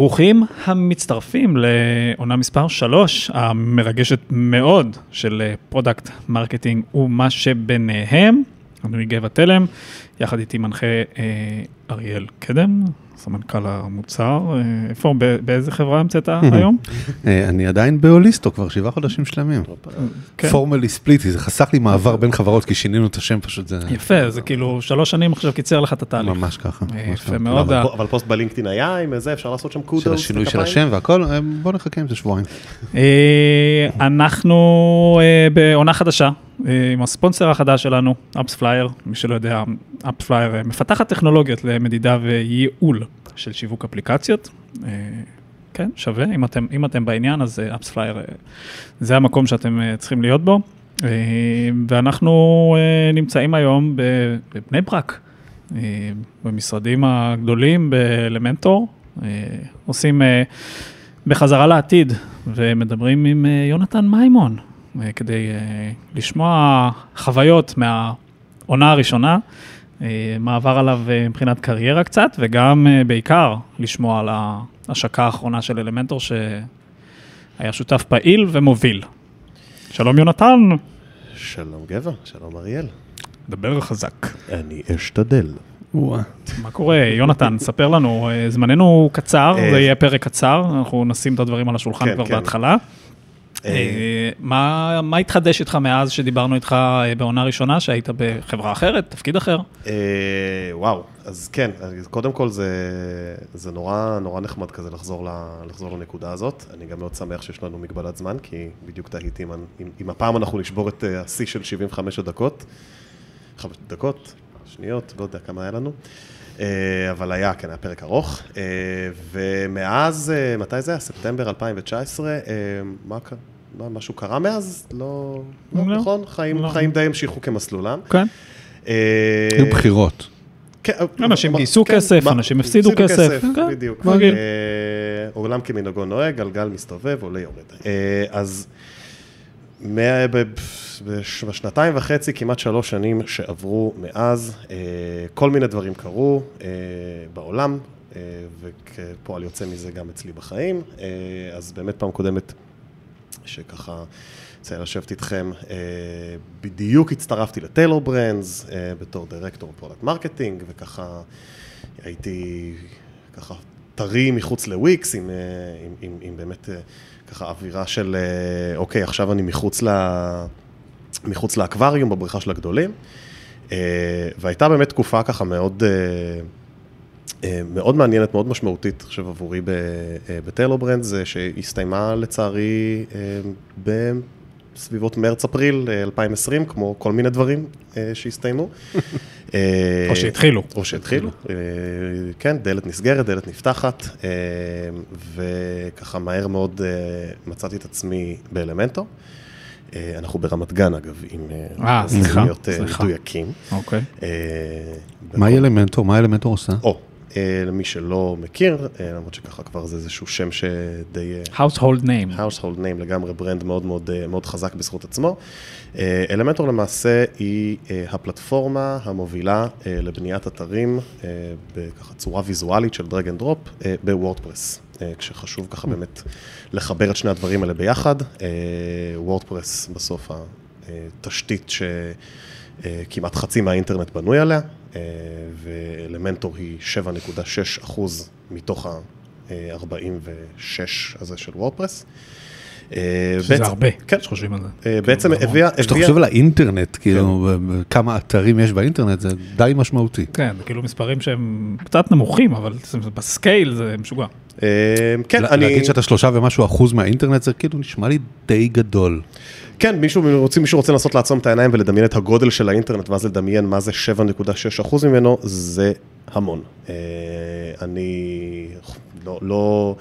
ברוכים המצטרפים לעונה מספר 3, המרגשת מאוד של product marketing ומה שביניהם. אני גבע תלם, יחד איתי מנחה אה, אריאל קדם, סמנכ"ל המוצר. אה, איפה, באיזה חברה נמצאת היום? אה, אני עדיין בהוליסטו כבר שבעה חודשים שלמים. formerly Splitty, זה חסך לי מעבר בין חברות, כי שינינו את השם פשוט. זה... יפה, זה כאילו שלוש שנים עכשיו קיצר לך את התהליך. ממש ככה. יפה מאוד. אבל פוסט בלינקדאין היה עם זה, אפשר לעשות שם kudos. של השינוי של השם והכל, בוא נחכה עם זה שבועיים. אנחנו בעונה חדשה. עם הספונסר החדש שלנו, אפספלייר, מי שלא יודע, אפספלייר מפתחת טכנולוגיות למדידה וייעול של שיווק אפליקציות. כן, שווה, אם אתם, אם אתם בעניין, אז אפספלייר זה המקום שאתם צריכים להיות בו. ואנחנו נמצאים היום בבני ברק, במשרדים הגדולים באלמנטור, עושים בחזרה לעתיד, ומדברים עם יונתן מימון. כדי לשמוע חוויות מהעונה הראשונה, מה עבר עליו מבחינת קריירה קצת, וגם בעיקר לשמוע על ההשקה האחרונה של אלמנטור, שהיה שותף פעיל ומוביל. שלום יונתן. שלום גבע, שלום אריאל. דבר חזק. אני אשתדל. מה קורה, יונתן, ספר לנו, זמננו קצר, זה יהיה פרק קצר, אנחנו נשים את הדברים על השולחן כבר בהתחלה. מה התחדש איתך מאז שדיברנו איתך בעונה ראשונה, שהיית בחברה אחרת, תפקיד אחר? וואו, אז כן, קודם כל זה נורא נחמד כזה לחזור לנקודה הזאת. אני גם מאוד שמח שיש לנו מגבלת זמן, כי בדיוק תהיתי אם הפעם אנחנו נשבור את השיא של 75 הדקות, דקות, שניות, לא יודע כמה היה לנו. אבל היה, כן, היה פרק ארוך, ומאז, מתי זה היה? ספטמבר 2019, מה קרה? משהו קרה מאז? לא, נכון? חיים די המשיכו כמסלולם. כן. היו בחירות. אנשים גייסו כסף, אנשים הפסידו כסף. בדיוק. עולם כמנהגו נוהג, גלגל מסתובב, עולה יורד. אז בשנתיים וחצי, כמעט שלוש שנים שעברו מאז, כל מיני דברים קרו בעולם, וכפועל יוצא מזה גם אצלי בחיים. אז באמת פעם קודמת, שככה יצא לשבת איתכם, בדיוק הצטרפתי לטיילור ברנדס בתור director product marketing, וככה הייתי ככה טרי מחוץ לוויקס, עם, עם, עם באמת ככה אווירה של, אוקיי, עכשיו אני מחוץ, לה, מחוץ לאקווריום בבריכה של הגדולים, והייתה באמת תקופה ככה מאוד... מאוד מעניינת, מאוד משמעותית, חושב, עבורי בטיילור ברנדס, שהסתיימה לצערי בסביבות מרץ-אפריל 2020, כמו כל מיני דברים שהסתיימו. או שהתחילו. או שהתחילו, כן, דלת נסגרת, דלת נפתחת, וככה מהר מאוד מצאתי את עצמי באלמנטו. אנחנו ברמת גן, אגב, עם להיות מדויקים. אוקיי. מהי אלמנטור? מה אלמנטור עושה? למי שלא מכיר, למרות שככה כבר זה איזשהו שם שדי... household name. household name, לגמרי ברנד מאוד מאוד מאוד חזק בזכות עצמו. אלמנטור למעשה היא הפלטפורמה המובילה לבניית אתרים בככה צורה ויזואלית של drag and drop בוורדפרס. כשחשוב ככה באמת לחבר את שני הדברים האלה ביחד. וורדפרס בסוף התשתית שכמעט חצי מהאינטרנט בנוי עליה. ואלמנטור היא 7.6 אחוז מתוך ה-46 הזה של וורדפרס. שזה הרבה, שחושבים על זה. בעצם הביאה... כשאתה חושב על האינטרנט, כאילו, כמה אתרים יש באינטרנט, זה די משמעותי. כן, זה כאילו מספרים שהם קצת נמוכים, אבל בסקייל זה משוגע. כן, אני... להגיד שאתה שלושה ומשהו אחוז מהאינטרנט, זה כאילו נשמע לי די גדול. כן, מישהו רוצה, מישהו רוצה לנסות לעצום את העיניים ולדמיין את הגודל של האינטרנט, ואז לדמיין מה זה 7.6 אחוז ממנו, זה המון. אני לא, לא,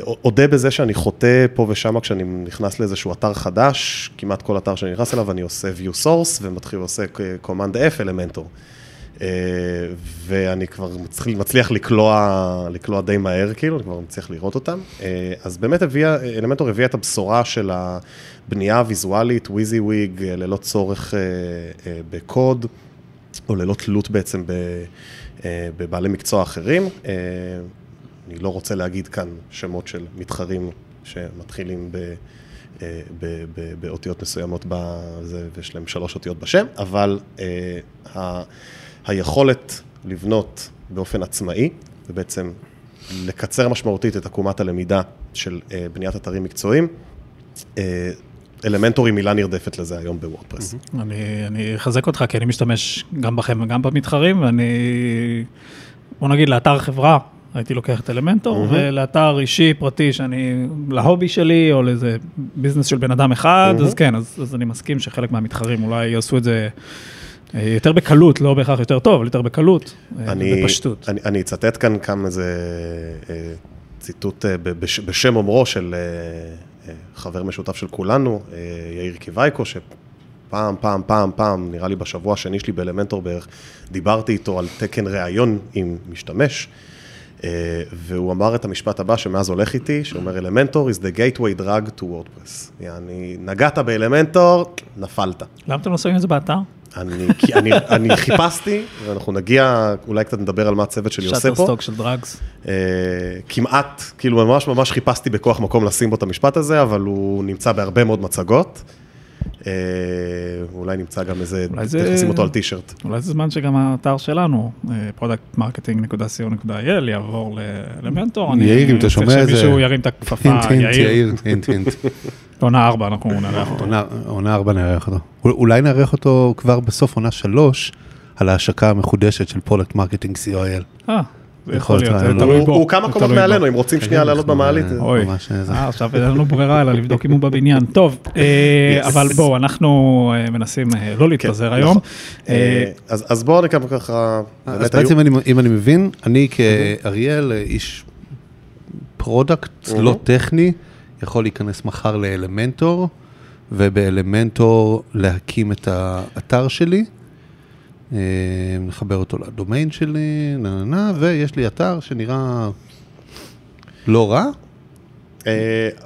אודה בזה שאני חוטא פה ושמה כשאני נכנס לאיזשהו אתר חדש, כמעט כל אתר שאני נכנס אליו, אני עושה view source ומתחיל לעושה command F אלמנטור. ואני כבר מצליח לקלוע, לקלוע די מהר, כאילו, אני כבר מצליח לראות אותם. אז באמת הביאה, אלמנטור הביאה את הבשורה של הבנייה הוויזואלית, וויזי וויג, ללא צורך בקוד, או ללא תלות בעצם בבעלי מקצוע אחרים. אני לא רוצה להגיד כאן שמות של מתחרים שמתחילים ב... אה, ב, ב, באותיות מסוימות בזה, ויש להם שלוש אותיות בשם, אבל אה, ה, היכולת לבנות באופן עצמאי, ובעצם לקצר משמעותית את עקומת הלמידה של אה, בניית אתרים מקצועיים, אה, אלמנטור היא מילה נרדפת לזה היום בוורדפרס. אני, אחזק אותך, כי אני משתמש גם בכם וגם במתחרים, ואני, בוא נגיד, לאתר חברה, הייתי לוקח את אלמנטור, mm-hmm. ולאתר אישי, פרטי, שאני, להובי שלי, או לאיזה ביזנס של בן אדם אחד, mm-hmm. אז כן, אז, אז אני מסכים שחלק מהמתחרים אולי יעשו את זה אה, יותר בקלות, לא בהכרח יותר טוב, אבל יותר בקלות, אה, אני, בפשטות. אני, אני אצטט כאן כמה איזה אה, ציטוט בש, בשם אומרו של חבר משותף של כולנו, יאיר קיווייקו, שפעם, פעם, פעם, פעם, נראה לי בשבוע השני שלי באלמנטור בערך, דיברתי איתו על תקן ראיון עם משתמש. אה, והוא אמר את המשפט הבא שמאז הולך איתי, שאומר אלמנטור is the gateway drug to WordPress. יעני, נגעת באלמנטור, נפלת. למה אתם לא שמים את זה באתר? אני, אני, אני חיפשתי, ואנחנו נגיע, אולי קצת נדבר על מה הצוות שלי עושה פה. שאטר סטוק של דרגס. Uh, כמעט, כאילו ממש ממש חיפשתי בכוח מקום לשים בו את המשפט הזה, אבל הוא נמצא בהרבה מאוד מצגות. אה, אולי נמצא גם איזה, תכנסים אותו על טישרט. אולי זה זמן שגם האתר שלנו, productmarketing.co.il, יעבור לאלמנטור. יאיר, אם אתה שומע את זה... שמישהו ירים את הכפפה, יאיר. הינט, הינט. עונה ארבע, אנחנו נארח אותו. עונה ארבע נארח אותו. אולי נארח אותו כבר בסוף עונה שלוש, על ההשקה המחודשת של product marketing co.il. אה. יכול להיות, זה תלוי בו. הוא כמה קומות מעלינו, אם רוצים שנייה לעלות במעלית. אוי, אה, עכשיו אין לנו ברירה אלא לבדוק אם הוא בבניין. טוב, אה, אבל בואו, אנחנו אה, מנסים לא להתפזר כן, היום. נכון. אז בואו נקרא ככה... אז בעצם אם אני מבין, אני כאריאל, איש product לא טכני, יכול להיכנס מחר לאלמנטור, ובאלמנטור להקים את האתר שלי. נחבר אותו לדומיין שלי, נה נה נה, ויש לי אתר שנראה לא רע.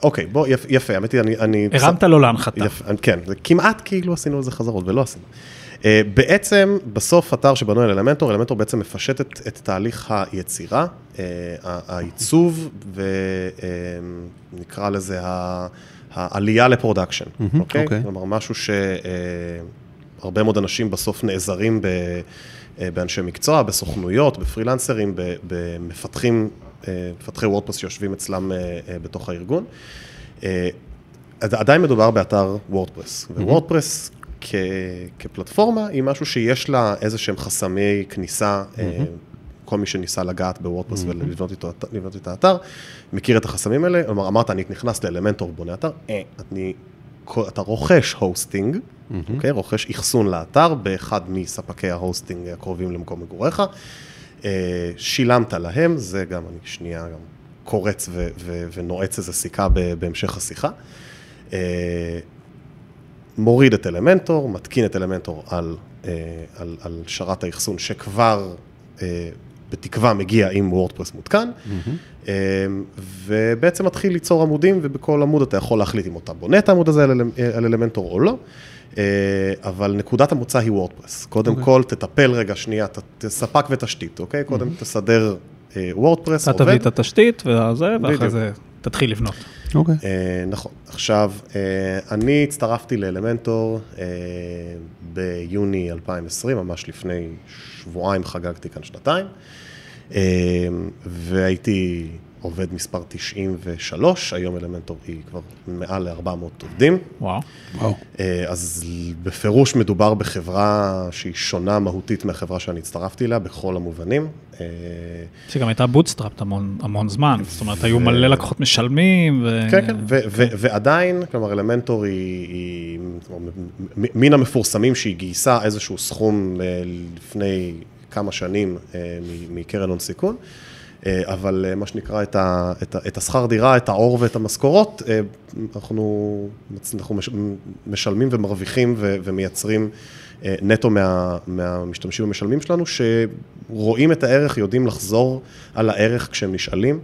אוקיי, בוא, יפה, האמת היא, אני... הרמת לו להנחתה. כן, זה כמעט כאילו עשינו איזה חזרות, ולא עשינו. בעצם, בסוף אתר שבנוי על אלמנטור, אלמנטור בעצם מפשט את, את תהליך היצירה, העיצוב, ונקרא לזה העלייה ל production, אוקיי? כלומר, משהו ש... הרבה מאוד אנשים בסוף נעזרים ב, אה, באנשי מקצוע, בסוכנויות, בפרילנסרים, במפתחים, אה, מפתחי וורדפרס שיושבים אצלם אה, בתוך הארגון. עדיין מדובר באתר וורדפרס, ווורדפרס כ, כפלטפורמה היא משהו שיש לה איזה שהם חסמי כניסה, כל מי שניסה לגעת בוורדפרס ולבנות איתו, את האתר, מכיר את החסמים האלה, כלומר אמרת אני נכנס לאלמנטור בונה אתר, אני אתה רוכש hosting, mm-hmm. אוקיי? רוכש אחסון לאתר באחד מספקי ה hosting הקרובים למקום מגוריך, אה, שילמת להם, זה גם, אני שנייה גם קורץ ו- ו- ונועץ איזה סיכה בהמשך השיחה. אה, מוריד את אלמנטור, מתקין את אלמנטור על, אה, על, על שרת האחסון שכבר בתקווה מגיע עם וורדפרס מותקן, mm-hmm. ובעצם מתחיל ליצור עמודים, ובכל עמוד אתה יכול להחליט אם אתה בונה את העמוד הזה על, על אלמנטור או לא, אבל נקודת המוצא היא וורדפרס. קודם okay. אוקיי. כל, תטפל רגע שנייה, ספק ותשתית, אוקיי? קודם mm-hmm. תסדר וורדפרס, עובד. אתה תביא את התשתית וזה, ואחרי זה תתחיל לבנות. אוקיי. Okay. נכון. עכשיו, אני הצטרפתי לאלמנטור ביוני 2020, ממש לפני שבועיים חגגתי כאן שנתיים, והייתי עובד מספר 93, היום אלמנטור היא כבר מעל ל-400 עובדים. וואו. וואו. אז בפירוש מדובר בחברה שהיא שונה מהותית מהחברה שאני הצטרפתי אליה בכל המובנים. שגם הייתה בוטסטראפט המון, המון זמן, זאת אומרת, היו מלא לקוחות משלמים. ו... כן, כן, ו- ו- ועדיין, כלומר, אלמנטור היא, היא מן המפורסמים שהיא גייסה איזשהו סכום אה, לפני כמה שנים אה, מקרן הון סיכון. אה, אבל אה, מה שנקרא, את, ה, את, ה, את השכר דירה, את העור ואת המשכורות, אה, אנחנו, אנחנו משלמים ומרוויחים ו, ומייצרים נטו מה, מהמשתמשים המשלמים שלנו, שרואים את הערך, יודעים לחזור על הערך כשהם נשאלים.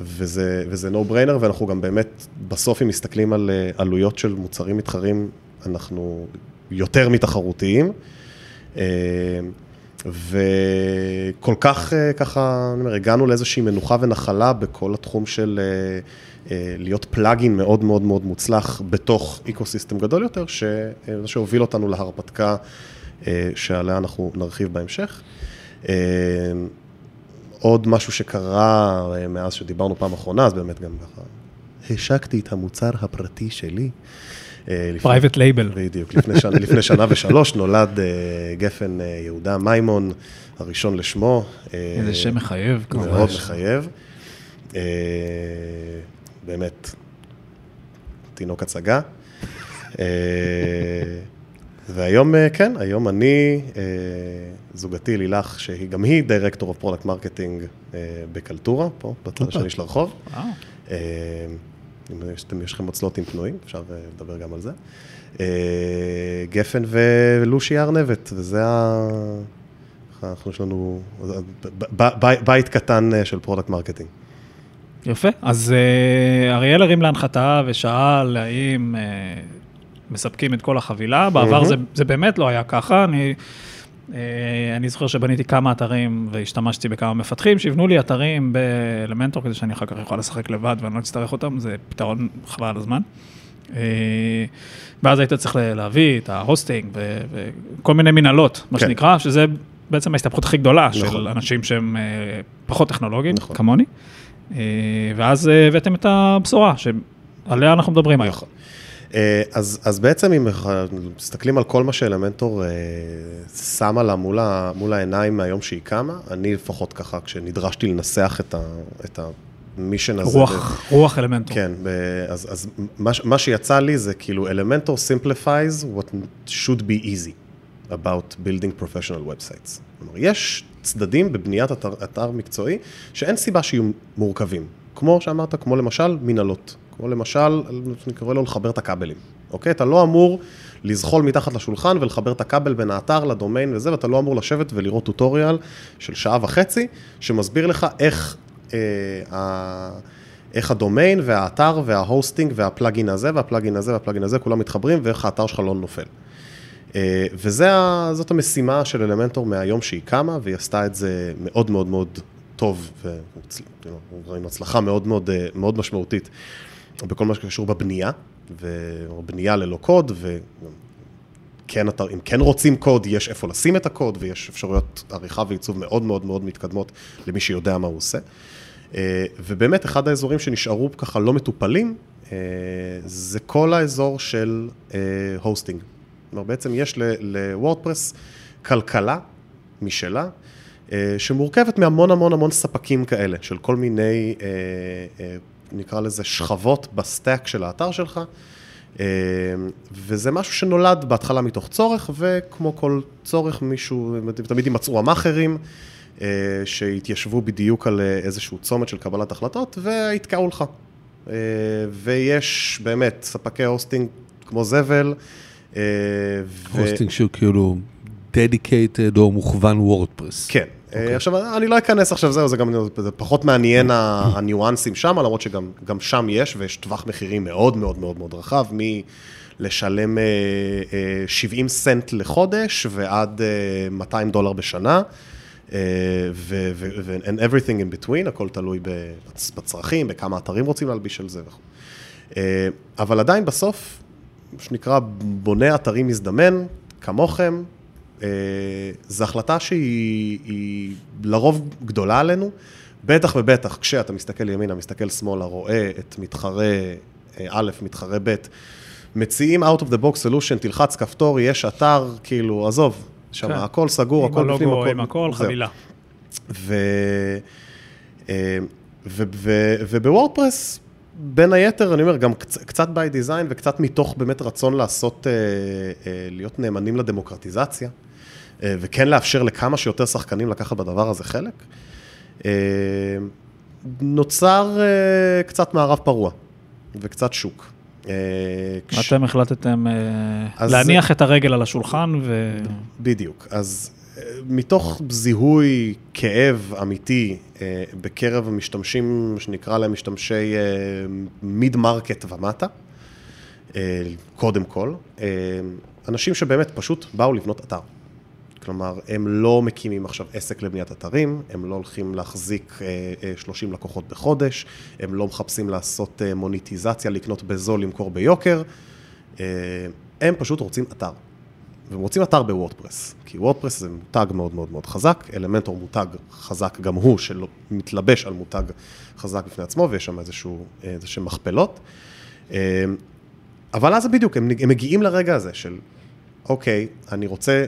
וזה, וזה no brainer, ואנחנו גם באמת, בסוף אם מסתכלים על עלויות של מוצרים מתחרים, אנחנו יותר מתחרותיים. וכל כך, אה, ככה, אני אומר, הגענו לאיזושהי מנוחה ונחלה בכל התחום של אה, אה, להיות plugin מאוד מאוד מאוד מוצלח בתוך ecosystem גדול יותר, שזה שהוביל אותנו להרפתקה שעליה אנחנו נרחיב בהמשך. עוד משהו שקרה מאז שדיברנו פעם אחרונה, אז באמת גם ככה, השקתי את המוצר הפרטי שלי. private אה, לייבל. בדיוק, לפני, שנה, לפני שנה ושלוש נולד uh, גפן uh, יהודה מימון, הראשון לשמו. איזה שם מחייב. מאוד מחייב. באמת, תינוק הצגה. והיום, כן, היום אני, זוגתי לילך, שהיא גם היא director of product marketing בקלטורה, פה, בצד השני של הרחוב. אם יש לכם slotים פנויים, אפשר אה, לדבר גם על זה. אה, גפן ולושי ארנבת, וזה ה... אנחנו יש לנו בית קטן אה, של product marketing. יפה, אז אריאל הרים להנחתה ושאל האם מספקים את כל החבילה, בעבר זה, באמת לא היה ככה, אני אה, אני זוכר שבניתי כמה אתרים והשתמשתי בכמה מפתחים, שיבנו לי אתרים באלמנטור כדי שאני אחר כך יכול לשחק לבד ואני לא אצטרך אותם, זה פתרון חבל על הזמן. אה, ואז היית צריך להביא את ה hosting וכל מיני מנהלות, מה כן. שנקרא, שזה בעצם ההסתבכות הכי גדולה נכון. של אנשים שהם אה, פחות טכנולוגיים, נכון. כמוני. ואז הבאתם את הבשורה שעליה אנחנו מדברים היום. אה, אז, אז בעצם אם מסתכלים על כל מה שאלמנטור אה, שמה לה מול, ה, מול העיניים מהיום שהיא קמה, אני לפחות ככה, כשנדרשתי לנסח את, ה, את המישן הזה. רוח, ב... רוח אלמנטור. כן, אז, אז מה, מה שיצא לי זה כאילו אלמנטור simplifies what should be easy about building professional websites. כלומר, יש צדדים בבניית אתר, אתר מקצועי שאין סיבה שיהיו מורכבים. כמו שאמרת, כמו למשל מנהלות. כמו למשל, אני קורא לו לחבר את הכבלים, אוקיי? אתה לא אמור לזחול מתחת לשולחן ולחבר את הכבל בין האתר לדומיין וזה, ואתה לא אמור לשבת ולראות טוטוריאל של שעה וחצי, שמסביר לך איך, אה, ה... איך הדומיין והאתר וההוסטינג והפלאגין הזה והפלאגין הזה והפלאגין הזה, כולם מתחברים ואיך האתר שלך לא נופל. אה, וזאת המשימה של אלמנטור מהיום שהיא קמה, והיא עשתה את זה מאוד מאוד מאוד טוב, וראינו הצלחה מאוד מאוד, אה, מאוד משמעותית. בכל מה שקשור בבנייה, ובנייה ללא קוד, וכן, אם כן רוצים קוד, יש איפה לשים את הקוד, ויש אפשרויות עריכה ועיצוב מאוד מאוד מאוד מתקדמות למי שיודע מה הוא עושה. אה, ובאמת, אחד האזורים שנשארו ככה לא מטופלים, אה, זה כל האזור של הוסטינג. אה, כלומר, בעצם יש לוורדפרס כלכלה משלה, שמורכבת מהמון המון המון ספקים כאלה, של כל מיני נקרא לזה שכבות ב stack של האתר שלך, אה, וזה משהו שנולד בהתחלה מתוך צורך, וכמו כל צורך, מישהו, תמיד יימצאו המאכערים, אה, שהתיישבו בדיוק על איזשהו צומת של קבלת החלטות, ויתקעו לך. אה, ויש באמת ספקי hosting כמו זבל. הוסטינג שהוא כאילו dedicated או מוכוון וורדפרס. כן, Okay. אוקיי. עכשיו, אני לא אכנס עכשיו, זהו, זה גם, זה פחות מעניין הניואנסים שם, למרות שגם שם יש, ויש טווח מחירים מאוד מאוד מאוד מאוד רחב, מלשלם 70 אה, אה, סנט לחודש ועד 200 אה, דולר בשנה, ו-and everything in between, הכל תלוי בצרכים, בכמה אתרים רוצים להלביש על זה וכו'. אבל עדיין בסוף, מה שנקרא, בונה אתרים מזדמן, כמוכם, אה, זו החלטה שהיא לרוב גדולה עלינו, בטח ובטח כשאתה מסתכל ימינה, מסתכל שמאלה, רואה את מתחרה אה, א', מתחרה ב', מציעים out of the box solution, תלחץ כפתור, יש אתר, כאילו, עזוב, שם כן. הכל סגור, הכל בפנים, הכל... עם הכל, חבילה. ו... אה, ובוורדפרס, בין היתר, אני אומר, גם קצת by design וקצת מתוך באמת רצון לעשות, להיות נאמנים לדמוקרטיזציה. אה, וכן לאפשר לכמה שיותר שחקנים לקחת בדבר הזה חלק, אה, נוצר אה, קצת מערב פרוע וקצת שוק. אתם החלטתם להניח את הרגל על השולחן ו... בדיוק, אז מתוך זיהוי כאב אמיתי בקרב המשתמשים, שנקרא להם משתמשי mid-market ומטה, קודם כל, אנשים שבאמת פשוט באו לבנות אתר. כלומר, הם לא מקימים עכשיו עסק לבניית אתרים, הם לא הולכים להחזיק 30 לקוחות בחודש, הם לא מחפשים לעשות מוניטיזציה, לקנות בזול, למכור ביוקר, הם פשוט רוצים אתר. והם רוצים אתר בוורדפרס, כי וורדפרס זה מותג מאוד מאוד מאוד חזק, אלמנטור מותג חזק גם הוא, שמתלבש על מותג חזק בפני עצמו, ויש שם איזשהו, איזשהם מכפלות. אבל אז בדיוק, הם, הם מגיעים לרגע הזה של, אוקיי, אני רוצה,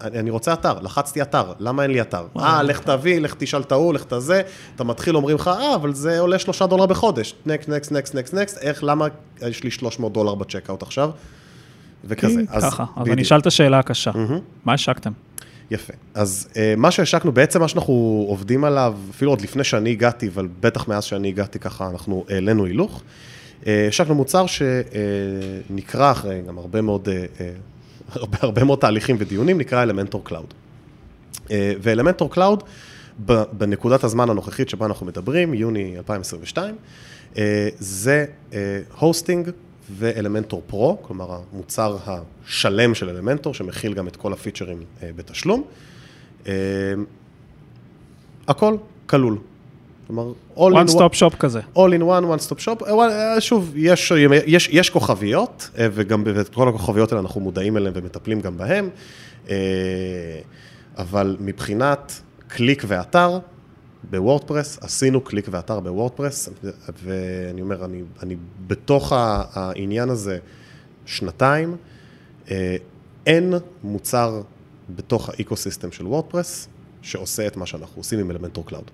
אני, רוצה אתר, לחצתי אתר, למה אין לי אתר? אה, לך תביא, לך תשאל את ההוא, לך תזה, אתה מתחיל, אומרים לך, אה, אבל זה עולה שלושה דולר בחודש, נקסט, נקסט, נקסט, נקסט, נקסט, איך, למה יש לי 300 דולר ב checkout עכשיו? וכזה. אז ככה, אז אני אשאל את השאלה הקשה, מה השקתם? יפה. אז uh, מה שהשקנו, בעצם מה שאנחנו עובדים עליו, אפילו עוד לפני שאני הגעתי, אבל בטח מאז שאני הגעתי ככה, אנחנו העלינו הילוך. השקנו מוצר שנקרא אחרי גם הרבה מאוד, הרבה, הרבה מאוד תהליכים ודיונים, נקרא אלמנטור קלאוד. ואלמנטור קלאוד, בנקודת הזמן הנוכחית שבה אנחנו מדברים, יוני 2022, זה hosting ואלמנטור פרו, כלומר המוצר השלם של אלמנטור, שמכיל גם את כל הפיצ'רים בתשלום. הכל כלול. כלומר, all one in stop shop כזה. all in one, one stop shop. שוב, יש, יש, יש כוכביות, וגם את כל הכוכביות האלה אנחנו מודעים אליהן ומטפלים גם בהן, אבל מבחינת קליק ואתר, בוורדפרס, עשינו קליק ואתר בוורדפרס, ואני אומר, אני, אני בתוך העניין הזה שנתיים, אין מוצר בתוך ה ecosystem של וורדפרס שעושה את מה שאנחנו עושים עם אלמנטור קלאוד.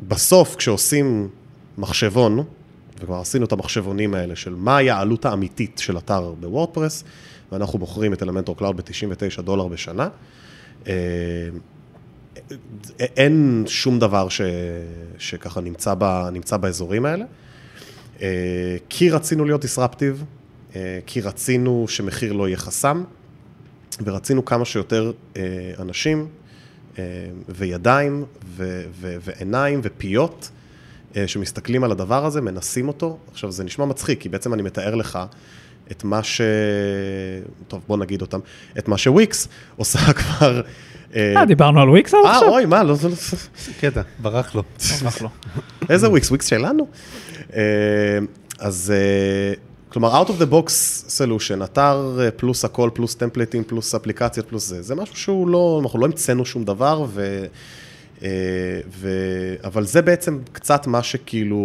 ובסוף, כשעושים מחשבון, וכבר עשינו את המחשבונים האלה של מהי העלות האמיתית של אתר בוורדפרס, ואנחנו בוחרים את Elementor Cloud ב-99 דולר בשנה, אין שום דבר ש, שככה נמצא, ב, נמצא באזורים האלה. כי רצינו להיות disruptive, כי רצינו שמחיר לא יהיה חסם, ורצינו כמה שיותר אנשים וידיים ו- ו- ועיניים ופיות שמסתכלים על הדבר הזה, מנסים אותו. עכשיו, זה נשמע מצחיק, כי בעצם אני מתאר לך את מה ש... טוב, בוא נגיד אותם, את מה שוויקס עושה כבר... אה, דיברנו על וויקס עכשיו? אה, אוי, מה, לא, זה לא... קטע, ברח לו. ברח לו. איזה וויקס? וויקס שלנו? אז... כלומר, out of the box solution, אתר פלוס הכל, פלוס טמפליטים, פלוס אפליקציות, פלוס זה, זה משהו שהוא לא, אנחנו לא המצאנו שום דבר, ו, ו, אבל זה בעצם קצת מה שכאילו,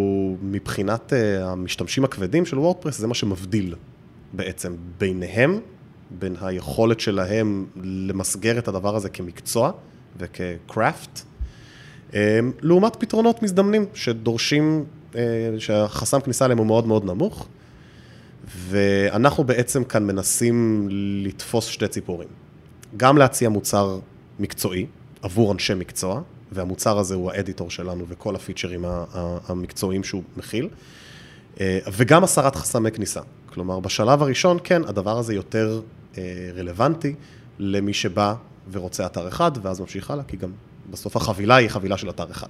מבחינת המשתמשים הכבדים של וורדפרס, זה מה שמבדיל בעצם ביניהם, בין היכולת שלהם למסגר את הדבר הזה כמקצוע וכקראפט, לעומת פתרונות מזדמנים שדורשים, שהחסם כניסה אליהם הוא מאוד מאוד נמוך. ואנחנו בעצם כאן מנסים לתפוס שתי ציפורים. גם להציע מוצר מקצועי עבור אנשי מקצוע, והמוצר הזה הוא האדיטור שלנו וכל הפיצ'רים המקצועיים שהוא מכיל, וגם הסרת חסמי כניסה. כלומר, בשלב הראשון, כן, הדבר הזה יותר רלוונטי למי שבא ורוצה אתר אחד, ואז ממשיך הלאה, כי גם בסוף החבילה היא חבילה של אתר אחד.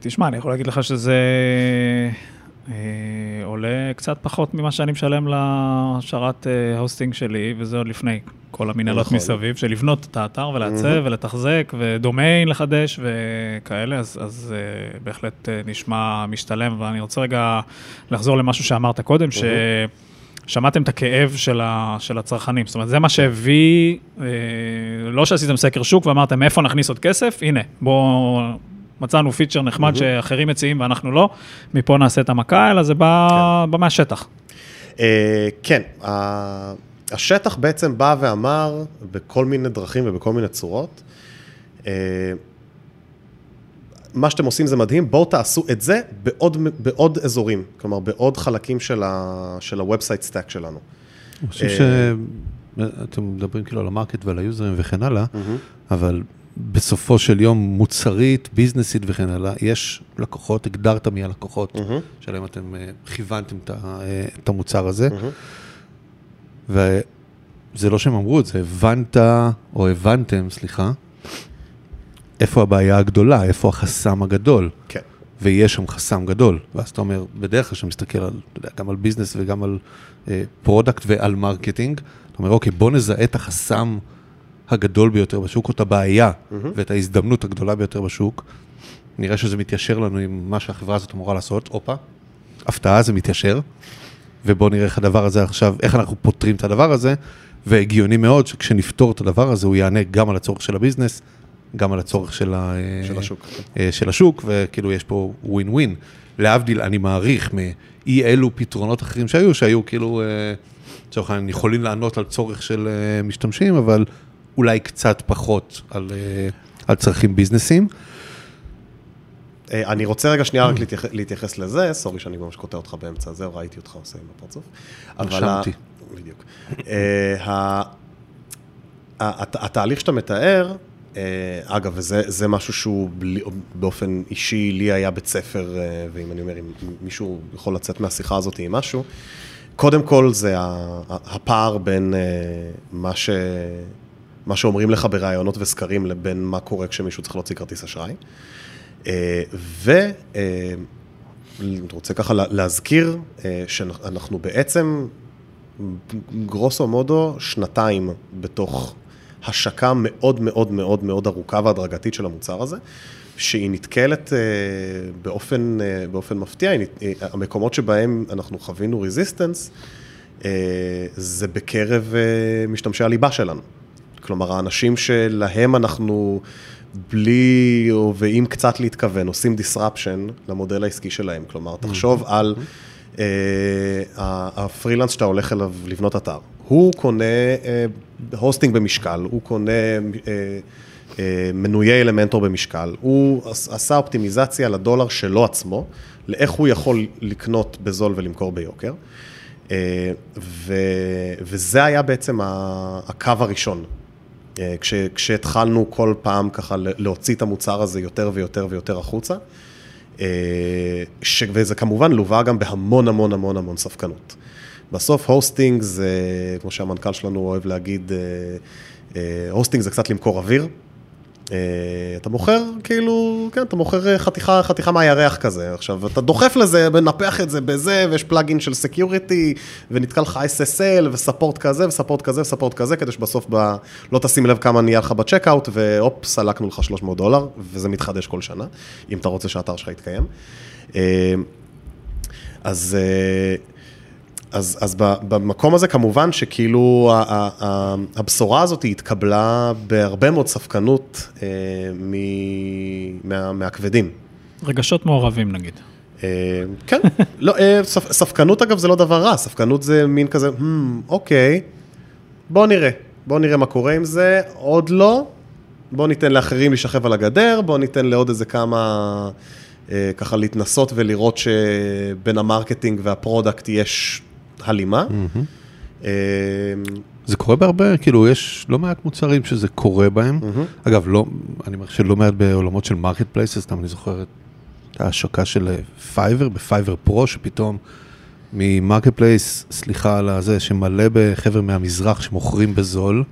תשמע, אני יכול להגיד לך שזה... עולה קצת פחות ממה שאני משלם לשרת הוסטינג שלי, וזה עוד לפני כל המנהלות מסביב, של לבנות את האתר ולעצב ולתחזק ודומיין לחדש וכאלה, אז, אז בהחלט נשמע משתלם, ואני רוצה רגע לחזור למשהו שאמרת קודם, ש... שמעתם את הכאב של, ה, של הצרכנים, זאת אומרת, זה מה שהביא, לא שעשיתם סקר שוק ואמרתם, איפה נכניס עוד כסף? הנה, בואו מצאנו פיצ'ר נחמד שאחרים מציעים ואנחנו לא, מפה נעשה את המכה, אלא זה בא, בא מהשטח. כן, השטח בעצם בא ואמר בכל מיני דרכים ובכל מיני צורות, מה שאתם עושים זה מדהים, בואו תעשו את זה בעוד, בעוד אזורים, כלומר בעוד חלקים של ה-Website Stack שלנו. אני חושב שאתם מדברים כאילו על המרקט ועל היוזרים וכן הלאה, אבל בסופו של יום מוצרית, ביזנסית וכן הלאה, יש לקוחות, הגדרת מי הלקוחות mm-hmm. שלהם אתם כיוונתם את המוצר הזה, mm-hmm. וזה לא שהם אמרו את זה, הבנת, או הבנתם, סליחה, איפה הבעיה הגדולה, איפה החסם הגדול. כן. ויש שם חסם גדול. ואז אתה אומר, בדרך כלל כשאתה מסתכל על, אתה יודע, גם על business וגם על product uh, ועל marketing, אתה אומר, אוקיי, בוא נזהה את החסם הגדול ביותר בשוק, או את הבעיה mm-hmm. ואת ההזדמנות הגדולה ביותר בשוק. נראה שזה מתיישר לנו עם מה שהחברה הזאת אמורה לעשות, הופה, הפתעה, זה מתיישר. ובואו נראה איך הדבר הזה עכשיו, איך אנחנו פותרים את הדבר הזה, והגיוני מאוד שכשנפתור את הדבר הזה, הוא יענה גם על הצורך של הביזנס, גם על הצורך של, ה... של השוק. אה, של השוק, וכאילו יש פה ווין ווין. להבדיל, אני מעריך מאי אלו פתרונות אחרים שהיו, שהיו כאילו, אה, לצורך העניין, יכולים לענות על צורך של אה, משתמשים, אבל אולי קצת פחות על, על צרכים ביזנסיים. אני רוצה רגע שנייה רק להתייחס, להתייחס לזה, סורי שאני ממש קוטע אותך באמצע הזה, ראיתי אותך עושה עם הפרצוף. רשמתי. בדיוק. התהליך שאתה מתאר, אגב, וזה משהו שהוא בלי, באופן אישי, לי היה בית ספר, ואם אני אומר, אם מישהו יכול לצאת מהשיחה הזאת עם משהו, קודם כל זה הפער בין מה, ש, מה שאומרים לך בראיונות וסקרים לבין מה קורה כשמישהו צריך להוציא כרטיס אשראי. ואני רוצה ככה להזכיר שאנחנו בעצם, גרוסו מודו, שנתיים בתוך השקה מאוד מאוד מאוד מאוד ארוכה והדרגתית של המוצר הזה, שהיא נתקלת באופן, באופן מפתיע, המקומות שבהם אנחנו חווינו resistance, זה בקרב משתמשי הליבה שלנו. כלומר, האנשים שלהם אנחנו... בלי, או עם קצת להתכוון, עושים disruption למודל העסקי שלהם. כלומר, תחשוב mm-hmm. על uh, ה-freelance שאתה הולך אליו לבנות אתר. הוא קונה hosting uh, במשקל, הוא קונה uh, מנויי אלמנטור במשקל, הוא עשה אופטימיזציה לדולר שלו עצמו, לאיך הוא יכול לקנות בזול ולמכור ביוקר. ו, וזה היה בעצם הקו הראשון אה, כש, כשהתחלנו כל פעם ככה להוציא את המוצר הזה יותר ויותר ויותר החוצה, אה, ש, וזה כמובן לווה גם בהמון המון המון המון ספקנות. בסוף הוסטינג זה, כמו שהמנכ"ל שלנו אוהב להגיד, hosting אה, זה קצת למכור אוויר. אה, אתה מוכר, כאילו, כן, אתה מוכר חתיכה, חתיכה מהירח כזה. עכשיו, אתה דוחף לזה, מנפח את זה בזה, ויש plugin של security, ונתקע לך SSL, ו-support כזה, ו-support כזה, ו-support כזה, כדי שבסוף ב... לא תשים לב כמה נהיה לך ב-checkout, והופ, סלקנו לך 300 דולר, וזה מתחדש כל שנה, אם אתה רוצה שהאתר שלך יתקיים. אה, אז... אה, אז, אז במקום הזה כמובן שכאילו הבשורה הזאת התקבלה בהרבה מאוד ספקנות אה, מה, מהכבדים. רגשות מעורבים נגיד. אה, כן, לא, אה, ספ, ספקנות אגב זה לא דבר רע, ספקנות זה מין כזה, hmm, אוקיי, בוא נראה, בוא נראה מה קורה עם זה, עוד לא, בוא ניתן לאחרים להישכב על הגדר, בוא ניתן לעוד איזה כמה, אה, ככה להתנסות ולראות שבין ה-marketing וה-product יש הלימה. אמ, זה קורה בהרבה, כאילו, יש לא מעט מוצרים שזה קורה בהם. אגב, לא, אני אומר שלא מעט בעולמות של marketplaces, סתם אני זוכר את ההשקה של Fiverr, ב-Fiverr Pro, שפתאום מ-marketplace, סליחה על הזה, שמלא בחבר'ה מהמזרח שמוכרים בזול,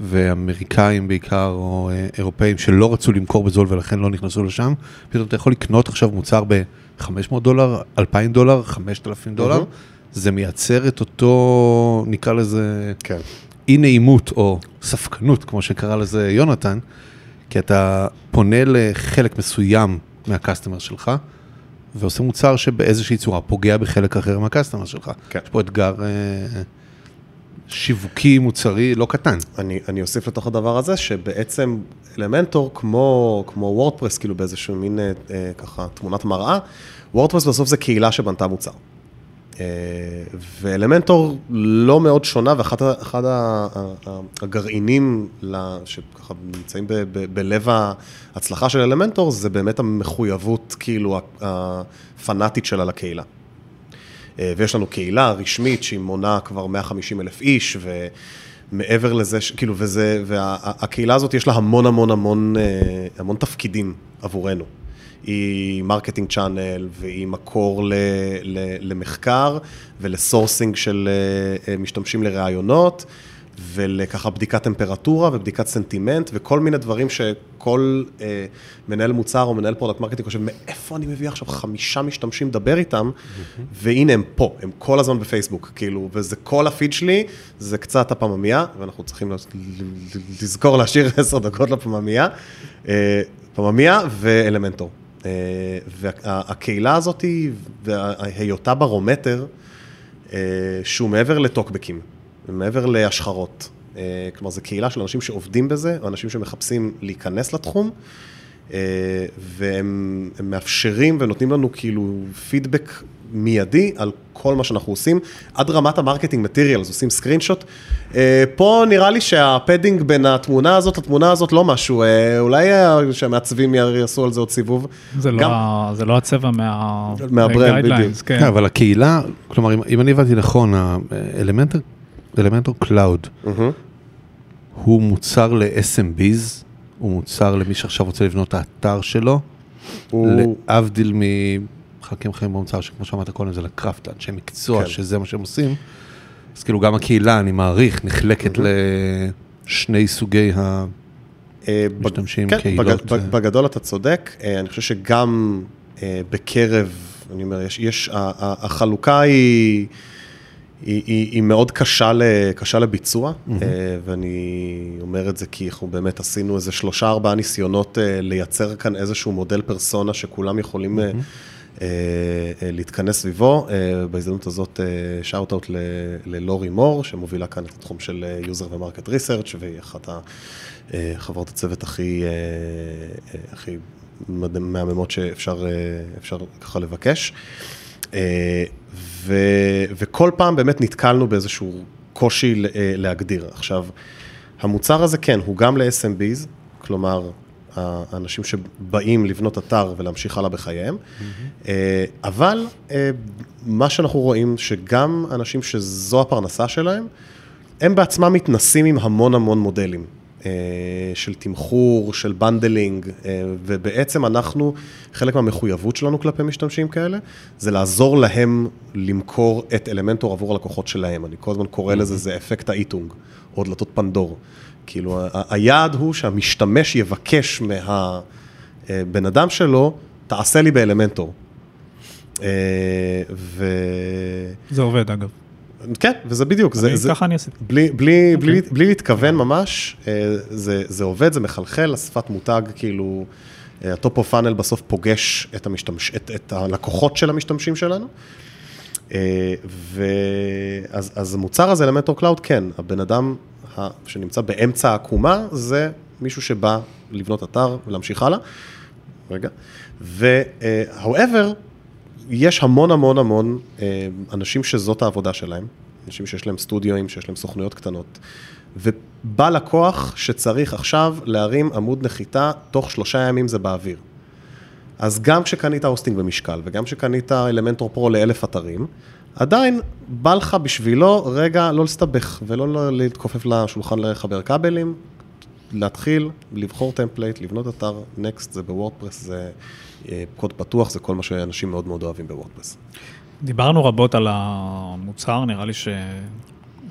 ואמריקאים בעיקר, או אה, אירופאים, שלא רצו למכור בזול ולכן לא נכנסו לשם, פתאום אתה יכול לקנות עכשיו מוצר ב-500 דולר, 2,000 דולר, 5,000 דולר. Mm-hmm. זה מייצר את אותו, נקרא לזה, כן. אי נעימות או ספקנות, כמו שקרא לזה יונתן, כי אתה פונה לחלק מסוים מהקסטומר שלך, ועושה מוצר שבאיזושהי צורה פוגע בחלק אחר מהקסטומר שלך. כן. יש פה אתגר אה, שיווקי, מוצרי, לא קטן. אני, אני אוסיף לתוך הדבר הזה, שבעצם אלמנטור, כמו, כמו וורדפרס, כאילו באיזשהו מין אה, אה ככה תמונת מראה, וורדפרס בסוף זה קהילה שבנתה מוצר. אה, ואלמנטור לא מאוד שונה, ואחד הגרעינים שככה נמצאים בלב ההצלחה של אלמנטור, זה באמת המחויבות, כאילו, הפנאטית שלה לקהילה. אה, ויש לנו קהילה רשמית שהיא מונה כבר 150 אלף איש, ומעבר לזה, כאילו, וזה, והקהילה הזאת יש לה המון המון המון, אה, המון תפקידים עבורנו. היא marketing channel והיא מקור ל, ל, למחקר ול-sourcing של אה, משתמשים לראיונות, ולככה בדיקת טמפרטורה ובדיקת סנטימנט וכל מיני דברים שכל אה, מנהל מוצר או מנהל product marketing חושב, מאיפה אני מביא עכשיו חמישה משתמשים לדבר איתם, והנה הם פה, הם כל הזמן בפייסבוק, כאילו, וזה כל הפיד שלי, זה קצת הפממיה, ואנחנו צריכים לזכור להשאיר עשר דקות לפממיה, אה, פממיה ואלמנטור. אה, והקהילה הזאת והיותה ברומטר, אה, שהוא מעבר לטוקבקים, מעבר להשחרות. אה, כלומר, זו קהילה של אנשים שעובדים בזה, אנשים שמחפשים להיכנס לתחום, והם מאפשרים ונותנים לנו כאילו פידבק מיידי על כל מה שאנחנו עושים, עד רמת ה-marketing materials, עושים screenshot. אה, פה נראה לי שה-padding בין התמונה הזאת לתמונה הזאת לא משהו, אה, אולי שהמעצבים יעשו על זה עוד סיבוב. זה, לא, זה לא הצבע מה... מה-brand, בדיוק. כן. כן, אבל הקהילה, כלומר, אם, אם אני הבנתי נכון, ה-Elementor Cloud, הוא מוצר ל-SMBs, הוא מוצר למי שעכשיו רוצה לבנות את האתר שלו, הוא... להבדיל מ... מחלקים חיים במוצר, שכמו שאמרת קודם, זה לקראפט, אנשי מקצוע, כן. שזה מה שהם עושים. אז כאילו גם הקהילה, אני מעריך, נחלקת לשני סוגי המשתמשים, כן, קהילות. בג, אה. בגדול אתה צודק, אה, אני חושב שגם אה, בקרב, אני אומר, יש, יש החלוקה היא... היא, היא, היא מאוד קשה, ל, קשה לביצוע, mm-hmm. ואני אומר את זה כי אנחנו באמת עשינו איזה שלושה ארבעה ניסיונות לייצר כאן איזשהו מודל פרסונה שכולם יכולים mm-hmm. אה, אה, להתכנס סביבו. אה, בהזדמנות הזאת, שאוט-אוט ללורי מור, שמובילה כאן את התחום של user ו-market research, והיא אחת החברות הצוות הכי, הכי מהממות שאפשר ככה לבקש. ו, וכל פעם באמת נתקלנו באיזשהו קושי להגדיר. עכשיו, המוצר הזה כן, הוא גם ל-SMBs, כלומר, האנשים שבאים לבנות אתר ולהמשיך הלאה בחייהם, mm-hmm. אבל אה, מה שאנחנו רואים, שגם אנשים שזו הפרנסה שלהם, הם בעצמם מתנסים עם המון המון מודלים. אה, של תמחור, של bundling, ובעצם אנחנו, חלק מהמחויבות שלנו כלפי משתמשים כאלה, זה לעזור להם למכור את Elementor עבור הלקוחות שלהם. אני כל הזמן קורא לזה, זה אפקט האיטונג, או דלתות פנדור. כאילו, היעד הוא שהמשתמש יבקש מהבן אדם שלו, תעשה לי ב-Elementor. אה, ו... זה עובד, אגב. כן, וזה בדיוק, זה, זה, ככה אני עשיתי. בלי, בלי, okay. בלי, אוקיי. בלי להתכוון ממש, אה, זה, זה עובד, זה מחלחל, השפת מותג, כאילו, ה-top of funnel בסוף פוגש את, המשתמש, את, את הלקוחות של המשתמשים שלנו. אה, ואז אז המוצר הזה, Elementor Cloud, כן, הבן אדם שנמצא באמצע העקומה, זה מישהו שבא לבנות אתר ולהמשיך הלאה. רגע. ו-however, יש המון המון המון אה, אנשים שזאת העבודה שלהם, אנשים שיש להם סטודיואים, שיש להם סוכנויות קטנות, ובא לקוח שצריך עכשיו להרים עמוד נחיתה, תוך שלושה ימים זה באוויר. אז גם כשקנית hosting במשקל, וגם כשקנית Elementor Pro לאלף אתרים, עדיין בא לך בשבילו רגע לא להסתבך ולא להתכופף לשולחן לחבר כבלים, להתחיל, לבחור template, לבנות אתר, next זה ב-WordPress, זה אה, קוד פתוח, זה כל מה שאנשים מאוד מאוד אוהבים ב-WordPress. דיברנו רבות על המוצר, נראה לי ש...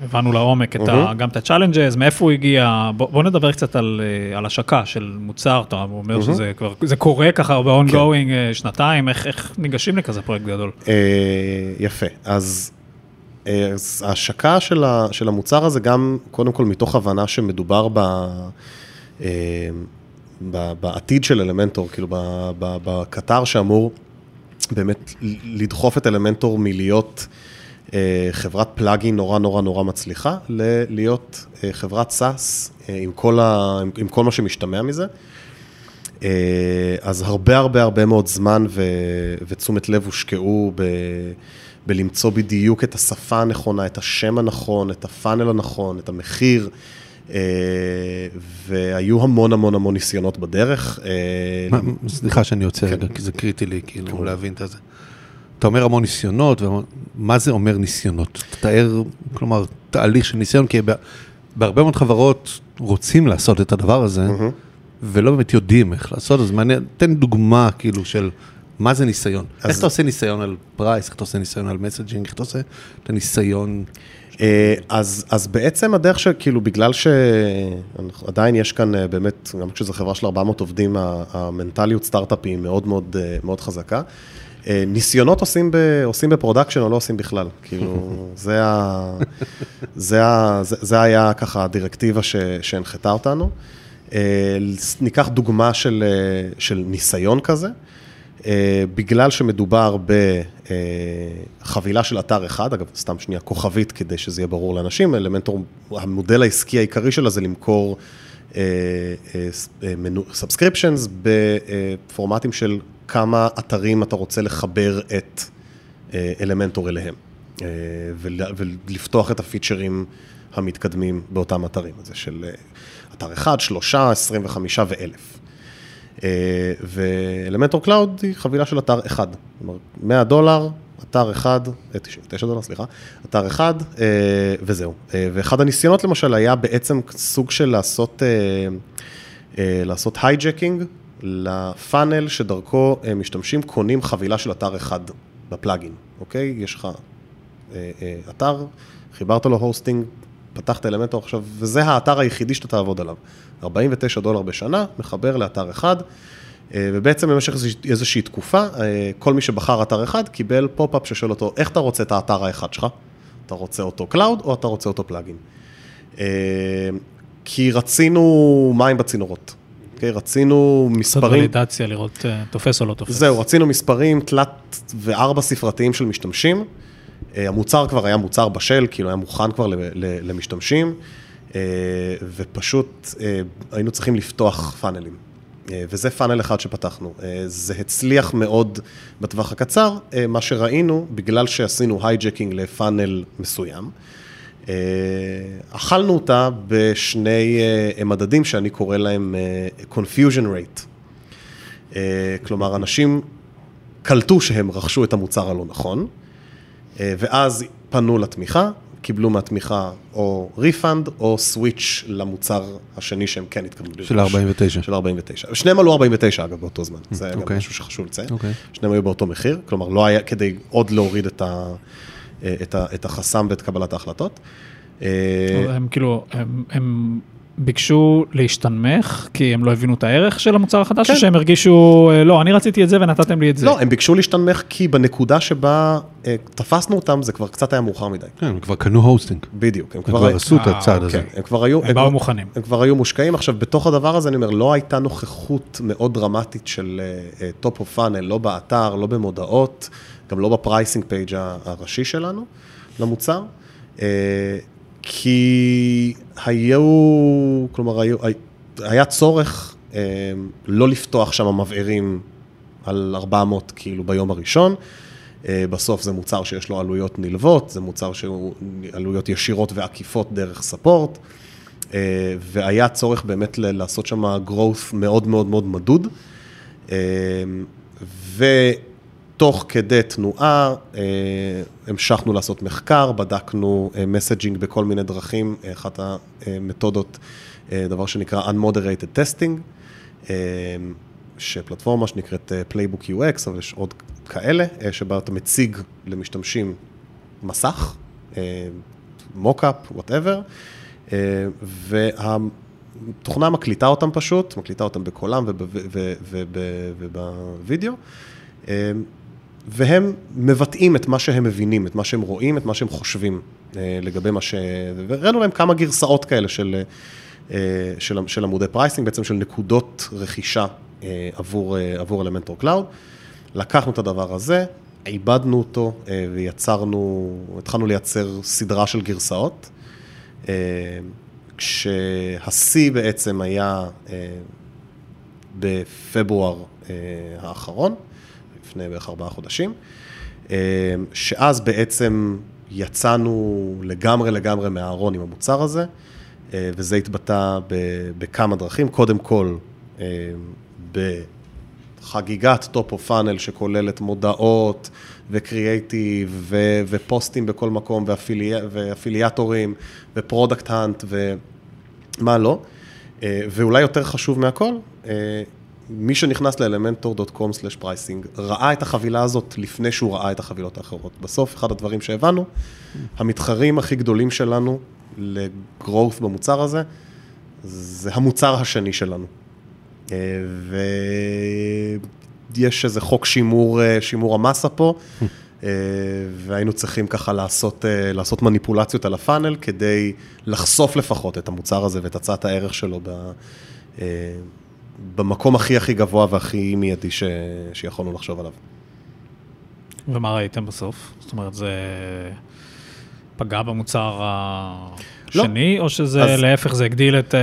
הבנו לעומק את ה, גם את ה-challenges, מאיפה הוא הגיע, בוא, בוא נדבר קצת על, אה, על השקה של מוצר, אתה אומר שזה כבר, זה קורה ככה ב-ongoing כן. אה, שנתיים, איך, איך ניגשים לכזה פרויקט גדול? אה, יפה, אז, אז ההשקה של, ה, של המוצר הזה גם, קודם כל מתוך הבנה שמדובר ב... בעתיד של אלמנטור, כאילו בקטר שאמור באמת לדחוף את אלמנטור מלהיות חברת פלאגין נורא נורא נורא מצליחה, להיות אה, חברת סאס אה, עם כל, ה, עם כל מה שמשתמע מזה. אז הרבה הרבה הרבה מאוד זמן ו, ותשומת לב הושקעו ב, בלמצוא בדיוק את השפה הנכונה, את השם הנכון, את הפאנל הנכון, את המחיר. והיו המון המון המון ניסיונות בדרך. סליחה שאני עוצר רגע, כן. כי זה קריטי לי, כאילו, להבין את זה. אתה אומר המון ניסיונות, מה זה אומר ניסיונות? תאר, כלומר, תהליך של ניסיון, כי בהרבה מאוד חברות רוצים לעשות את הדבר הזה, mm-hmm. ולא באמת יודעים איך לעשות, אז מעניין, תן דוגמה כאילו של מה זה ניסיון. אז... איך אתה עושה ניסיון על price, איך אתה עושה ניסיון על messaging, איך אתה עושה את הניסיון אה, אז, אז בעצם הדרך שכאילו, בגלל שעדיין יש כאן אה, באמת, גם כשזו חברה של 400 עובדים, המנטליות סטארט-אפ היא מאוד מאוד, אה, מאוד חזקה. ניסיונות עושים, ב, עושים ב production או לא עושים בכלל, כאילו, זה, ה, זה, ה, זה, זה היה ככה הדירקטיבה ש, שהנחתה אותנו. ניקח דוגמה של, של ניסיון כזה. אה, בגלל שמדובר בחבילה של אתר אחד, אגב, סתם שנייה, כוכבית, כדי שזה יהיה ברור לאנשים, אלמנטור, המודל העסקי העיקרי שלה זה למכור subscriptions אה, אה, בפורמטים של כמה אתרים אתה רוצה לחבר את אלמנטור אליהם, ולפתוח את הפיצ'רים המתקדמים באותם אתרים, זה של אתר אחד, שלושה, עשרים וחמישה ואלף. אה, ואלמנטור Cloud היא חבילה של אתר אחד. כלומר, 100 דולר, אתר אחד, 99 אה, דולר, סליחה, אתר אחד, אה, וזהו. ואחד הניסיונות למשל היה בעצם סוג של לעשות, לעשות hijacking ל funnel שדרכו משתמשים קונים חבילה של אתר אחד ב plugin, אוקיי? יש לך אתר, חיברת לו hosting, פתחת אלמנטור עכשיו, וזה האתר היחידי שאתה תעבוד עליו. 49 דולר בשנה, מחבר לאתר אחד, אה, ובעצם במשך איזושהי תקופה, אה, כל מי שבחר אתר אחד קיבל פופ-אפ ששואל אותו, איך אתה רוצה את האתר האחד שלך? אתה רוצה אותו cloud או אתה רוצה אותו plugin? אה, כי רצינו מים בצינורות. אוקיי? רצינו מספרים... לעשות ולידציה, לראות תופס או לא תופס. זהו, רצינו מספרים תלת וארבע ספרתיים של משתמשים. המוצר כבר היה מוצר בשל, כאילו היה מוכן כבר למשתמשים. אה, ופשוט אה, היינו צריכים לפתוח funnelים. אה, וזה funnel אחד שפתחנו. זה הצליח מאוד בטווח הקצר, מה שראינו, בגלל שעשינו hijacking ל funnel מסוים, אכלנו אותה בשני מדדים שאני קורא להם confusion rate. כלומר, אנשים קלטו שהם רכשו את המוצר הלא נכון, ואז פנו לתמיכה, קיבלו מהתמיכה או refund או switch למוצר השני שהם כן התכוונו לרכוש. של 49. של 49. שניהם עלו 49 אגב באותו זמן, זה היה גם אוקיי. משהו שחשוב לציין. אוקיי. שניהם היו באותו מחיר, כלומר לא היה כדי עוד להוריד את, ה, את, ה, את החסם ואת קבלת ההחלטות. אה, הם כאילו, הם, הם ביקשו להשתנמך, כי הם לא הבינו את הערך של המוצר החדש, כן. או שהם הרגישו, אה, לא, אני רציתי את זה ונתתם לי את זה? לא, הם ביקשו להשתנמך כי בנקודה שבה אה, תפסנו אותם, זה כבר קצת היה מאוחר מדי. כן, הם כבר קנו hosting. בדיוק. הם כבר כבר עשו את הצעד אה, הזה. כן, הם כבר היו... הם באו מוכנים. הם כבר היו מושקעים. עכשיו, בתוך הדבר הזה, אני אומר, לא הייתה נוכחות מאוד דרמטית של top of funnel, לא באתר, לא במודעות, גם לא ב pricing page הראשי שלנו למוצר. כי היו, כלומר, היו, היה צורך אה, לא לפתוח שם מבערים על 400 כאילו ביום הראשון. אה, בסוף זה מוצר שיש לו עלויות נלוות, זה מוצר שהוא עלויות ישירות ועקיפות דרך support, אה, והיה צורך באמת לעשות שם growth מאוד מאוד מאוד מדוד. ו... תוך כדי תנועה אה, המשכנו לעשות מחקר, בדקנו messaging אה, בכל מיני דרכים, אחת המתודות, אה, דבר שנקרא Unmoderated Testing, שפלטפורמה שנקראת Playbook UX, אבל יש עוד כאלה, שבה אתה מציג למשתמשים מסך, mockup, whatever, והתוכנה מקליטה אותם פשוט, מקליטה אותם בקולם ובווידאו. והם מבטאים את מה שהם מבינים, את מה שהם רואים, את מה שהם חושבים אה, לגבי מה ש... והראינו להם כמה גרסאות כאלה של, אה, של, של עמודי pricing, בעצם של נקודות רכישה אה, עבור, עבור אלמנטור Cloud. לקחנו את הדבר הזה, עיבדנו אותו ויצרנו, התחלנו לייצר סדרה של גרסאות, כשהשיא בעצם היה בפברואר האחרון. לפני בערך ארבעה חודשים, אה, שאז בעצם יצאנו לגמרי לגמרי מהארון עם המוצר הזה, אה, וזה התבטא בכמה דרכים. קודם כל, אה, בחגיגת top of funnel שכוללת מודעות וקריאייטיב ופוסטים בכל מקום ואפילי, ואפיליאטורים ו Product Hunt ומה לא. ואולי יותר חשוב מהכל, מי שנכנס ל-elementor.com/pricing ראה את החבילה הזאת לפני שהוא ראה את החבילות האחרות. בסוף, אחד הדברים שהבנו, המתחרים הכי גדולים שלנו ל-growth במוצר הזה, זה המוצר השני שלנו. אה, ויש איזה חוק שימור, אה, שימור המסה פה, אה, והיינו צריכים ככה לעשות, לעשות מניפולציות על הפאנל כדי לחשוף לפחות את המוצר הזה ואת הצעת הערך שלו ב, במקום הכי הכי גבוה והכי מיידי ש, שיכולנו לחשוב עליו. ומה ראיתם בסוף? זאת אומרת, זה פגע במוצר השני, לא. או שזה אז, להפך, זה הגדיל את,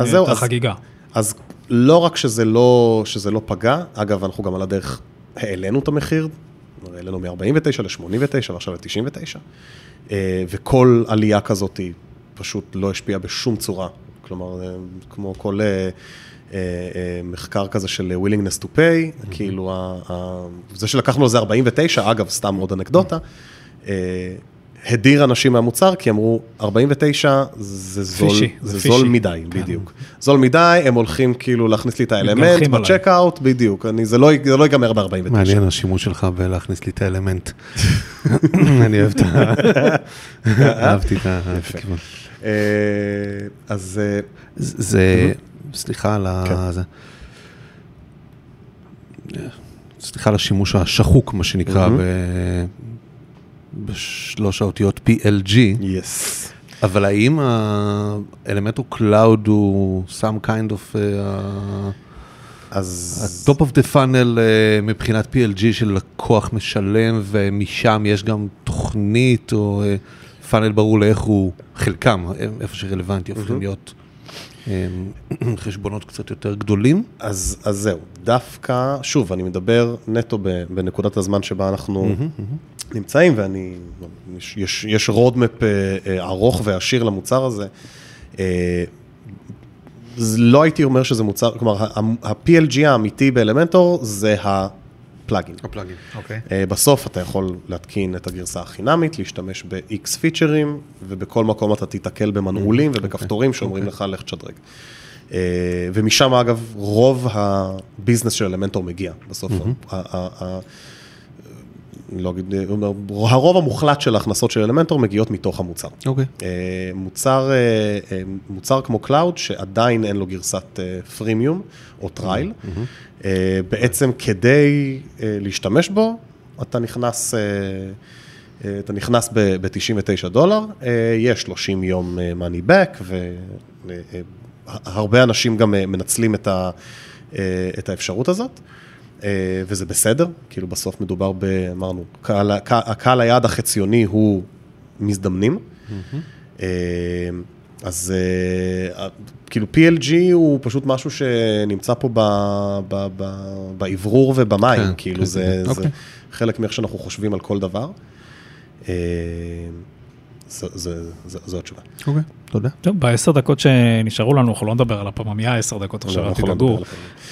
את זהו, החגיגה? אז, אז לא רק שזה לא, שזה לא פגע, אגב, אנחנו גם על הדרך העלינו את המחיר, העלינו מ-49 ל-89 ועכשיו ל-99, אה, וכל עלייה כזאת פשוט לא השפיעה בשום צורה. כלומר, אה, כמו כל אה, מחקר כזה של willingness to pay, mm-hmm. כאילו, זה שלקחנו לזה 49, אגב, סתם עוד אנקדוטה, הדיר אנשים מהמוצר, כי אמרו, 49 זה זול, פישי, זה, זה זול מדי, כן. בדיוק. זול מדי, הם הולכים כאילו להכניס לי את האלמנט בצ'קאוט, בדיוק, אני, זה, לא, זה לא ייגמר ב-49. מעניין השימוש שלך בלהכניס לי את האלמנט. אני אוהב את ה... אהבתי את הכיוון. אה, אז... אה, זה, סליחה על ה... כן. סליחה על השימוש השחוק, מה שנקרא, בשלוש האותיות PLG. Yes. אבל האם האלמנטור Cloud הוא some kind of... Uh, אז... ה-top of the funnel uh, מבחינת PLG של לקוח משלם, ומשם יש גם תוכנית או uh, funnel ברור לאיך הוא, חלקם, איפה שרלוונטי, הופכים mm-hmm. להיות חשבונות קצת יותר גדולים. אז, אז זהו, דווקא, שוב, אני מדבר נטו בנקודת הזמן שבה אנחנו... נמצאים, ואני, יש, יש רודמפ אה, אה, ארוך ועשיר למוצר הזה. אה, לא הייתי אומר שזה מוצר, כלומר, ה-PLG האמיתי באלמנטור זה הפלאגין. הפלאגין, אוקיי. בסוף אתה יכול להתקין את הגרסה החינמית, להשתמש ב-X פיצ'רים, ובכל מקום אתה תיתקל במנעולים mm-hmm. ובכפתורים אוקיי. שאומרים לך, לך תשדרג. ומשם, אגב, רוב הביזנס של אלמנטור מגיע, בסוף. Mm-hmm. לא אגיד, הרוב המוחלט של ההכנסות של אלמנטור מגיעות מתוך המוצר. אוקיי. Okay. מוצר, אה, אה, מוצר כמו Cloud, שעדיין אין לו גרסת freemium או trial, mm-hmm. בעצם כדי להשתמש בו, אתה נכנס, אתה נכנס ב-99 דולר, יש 30 יום money back, והרבה אנשים גם מנצלים את האפשרות הזאת. אה, וזה בסדר, כאילו בסוף מדובר ב... אמרנו, קהל, הקהל היעד החציוני הוא מזדמנים. Mm-hmm. אז אה, כאילו PLG הוא פשוט משהו שנמצא פה באוורור ובמים, כן, כאילו כן, זה, כן. זה אוקיי. חלק מאיך שאנחנו חושבים על כל דבר. זו התשובה. אוקיי, תודה. טוב, בעשר דקות שנשארו לנו, אנחנו לא נדבר על הפממיה עשר דקות עכשיו, אל לא, תדאגו.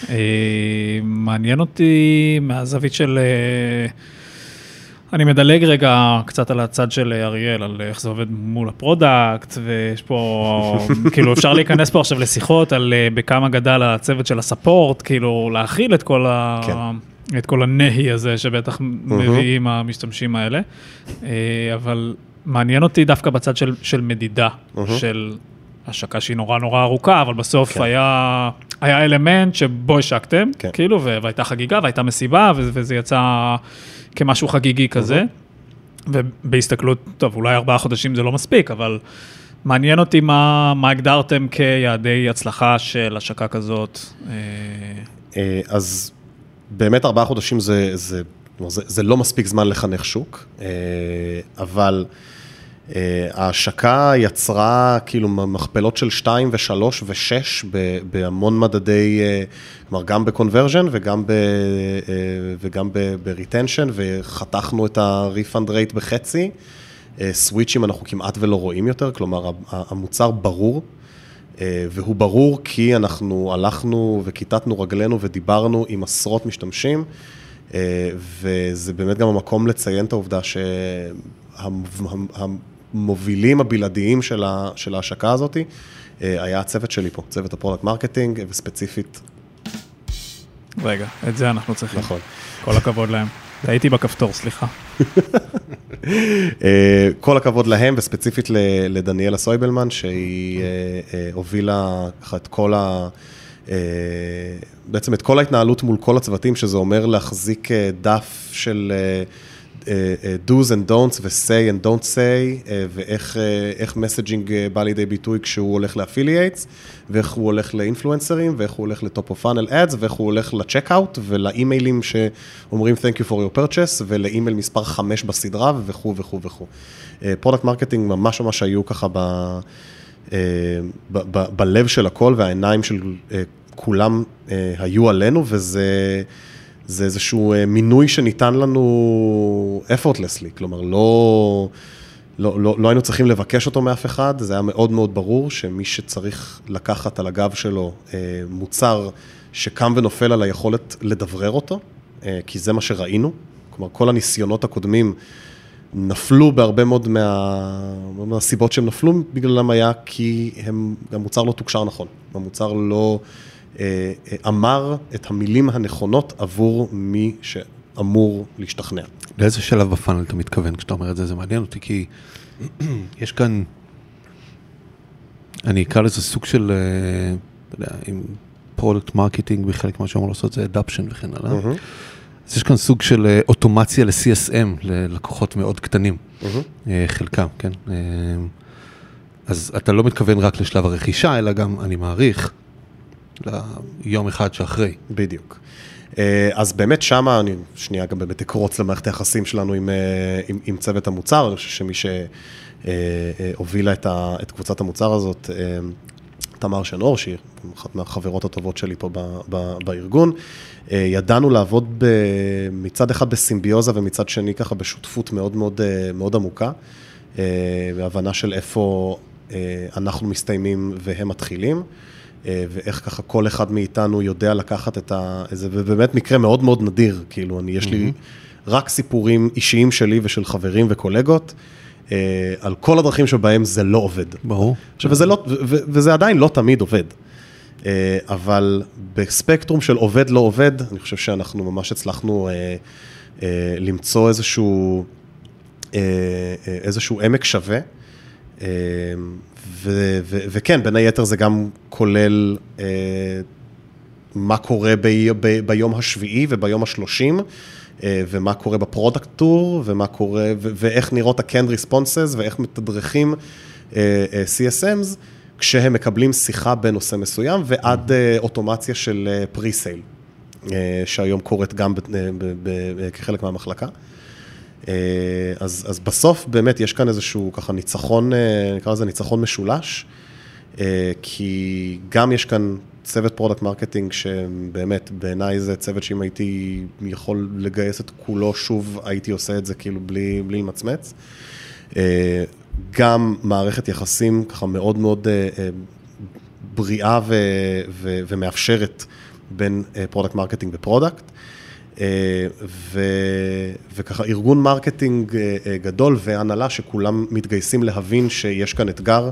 אה, מעניין אותי מהזווית של... אה, אני מדלג רגע קצת על הצד של אריאל, על איך זה עובד מול ה product, ויש פה, כאילו אפשר להיכנס פה עכשיו לשיחות על אה, בכמה גדל הצוות של ה support, כאילו להכיל את כל ה... כן. את כל הנהי הזה שבטח מביאים המשתמשים האלה, אבל מעניין אותי דווקא בצד של, של מדידה, uh-huh. של השקה שהיא נורא נורא ארוכה, אבל בסוף כן. היה, היה אלמנט שבו השקתם, כן. כאילו, והייתה חגיגה והייתה מסיבה, וזה יצא כמשהו חגיגי כזה. Uh-huh. ובהסתכלות, טוב, אולי ארבעה חודשים זה לא מספיק, אבל מעניין אותי מה, מה הגדרתם כיעדי הצלחה של השקה כזאת. אה, אה, אז באמת ארבעה חודשים זה, זה, זה, זה לא מספיק זמן לחנך שוק, אה, אבל... אה, ההשקה יצרה כאילו מכפלות של 2 ו-3 ו-6 בהמון מדדי, אה, כלומר גם ב-conversion וגם, ב, וגם ב-retention, וחתכנו את ה-refund rate בחצי. סוויצ'ים אנחנו כמעט ולא רואים יותר, כלומר המוצר ברור, והוא ברור כי אנחנו הלכנו וכיתתנו רגלינו ודיברנו עם עשרות משתמשים, וזה באמת גם המקום לציין את העובדה שה... המובילים הבלעדיים של, ה, של ההשקה הזאת, אה, היה הצוות שלי פה, צוות ה product marketing, וספציפית רגע, את זה אנחנו צריכים. נכון. כל הכבוד להם. טעיתי בכפתור, סליחה. אה, כל הכבוד להם, וספציפית לדניאלה סויבלמן, שהיא אה, אה, הובילה את כל ה... אה, בעצם את כל ההתנהלות מול כל הצוותים, שזה אומר להחזיק אה, דף של אה, do's and don'ts ו-say and don't say, ואיך איך messaging בא לידי ביטוי כשהוא הולך ל affiliates, ואיך הוא הולך לאינפלואנסרים, ואיך הוא הולך ל top of funnel ads, ואיך הוא הולך ל checkout, ולאימיילים שאומרים Thank you for your purchase, ולאימייל מספר 5 בסדרה, וכו' וכו' וכו'. product marketing ממש ממש היו ככה ב... אה, בלב של הכל, והעיניים של אה, כולם אה, היו עלינו, וזה זה איזשהו מינוי שניתן לנו effortlessly, כלומר, לא, לא, לא, לא היינו צריכים לבקש אותו מאף אחד, זה היה מאוד מאוד ברור שמי שצריך לקחת על הגב שלו אה, מוצר שקם ונופל על היכולת לדברר אותו, אה, כי זה מה שראינו, כלומר, כל הניסיונות הקודמים, נפלו בהרבה מאוד מה... מהסיבות שהם נפלו בגללם היה כי הם, המוצר לא תוקשר נכון. המוצר לא אה, אה, אמר את המילים הנכונות עבור מי שאמור להשתכנע. לאיזה שלב ב funnel אתה מתכוון כשאתה אומר את זה? זה מעניין אותי, כי יש כאן, אני אקרא לזה סוג של, אה, אתה יודע, עם product marketing בחלק מה שאמור לעשות זה adoption וכן הלאה. מהמם. אז יש כאן סוג של אה, אוטומציה ל-CSM, ללקוחות מאוד קטנים. אה, חלקם, כן? אה, אז אתה לא מתכוון רק לשלב הרכישה, אלא גם, אני מעריך, ליום אחד שאחרי. בדיוק. אז באמת שמה, אני שנייה גם באמת אקרוץ למערכת היחסים שלנו עם, עם, עם צוות המוצר, אני חושב שמי שהובילה את, ה- את קבוצת המוצר הזאת, תמר שנור, שהיא אחת מהחברות הטובות שלי פה ב, ב, בארגון, אה, ידענו לעבוד ב, מצד אחד בסימביוזה ומצד שני ככה בשותפות מאוד מאוד, אה, מאוד עמוקה, אה, בהבנה של איפה אנחנו מסתיימים והם מתחילים. ואיך ככה כל אחד מאיתנו יודע לקחת את ה... זה באמת מקרה מאוד מאוד נדיר, כאילו, אני, יש לי רק סיפורים אישיים שלי ושל חברים וקולגות, על כל הדרכים שבהם זה לא עובד. ברור. עכשיו, וזה, לא, ו- וזה עדיין לא תמיד עובד, אה, אבל בספקטרום של עובד לא עובד, אני חושב שאנחנו ממש הצלחנו אה, אה, למצוא איזשהו, אה, אה, איזשהו עמק שווה. אה, ו- ו- וכן, בין היתר זה גם כולל אה, מה קורה ב- ב- ביום השביעי וביום השלושים, אה, ומה קורה ב product tour, ומה קורה, ו- ואיך נראות ה-Canned Responses, ואיך מתדרכים אה, אה, CSMs, כשהם מקבלים שיחה בנושא מסוים, ועד אה, אוטומציה של אה, pre-sale, אה, שהיום קורית גם ב- ב- ב- כחלק מהמחלקה. אה, אז, אז בסוף באמת יש כאן איזשהו ככה ניצחון, אה, נקרא לזה ניצחון משולש, אה, כי גם יש כאן צוות product marketing שבאמת בעיניי זה צוות שאם הייתי יכול לגייס את כולו שוב הייתי עושה את זה כאילו בלי, בלי למצמץ. אה, גם מערכת יחסים ככה מאוד מאוד אה, אה, בריאה ו, ו, ומאפשרת בין product marketing ו product. ו, וככה ארגון marketing גדול והנהלה שכולם מתגייסים להבין שיש כאן אתגר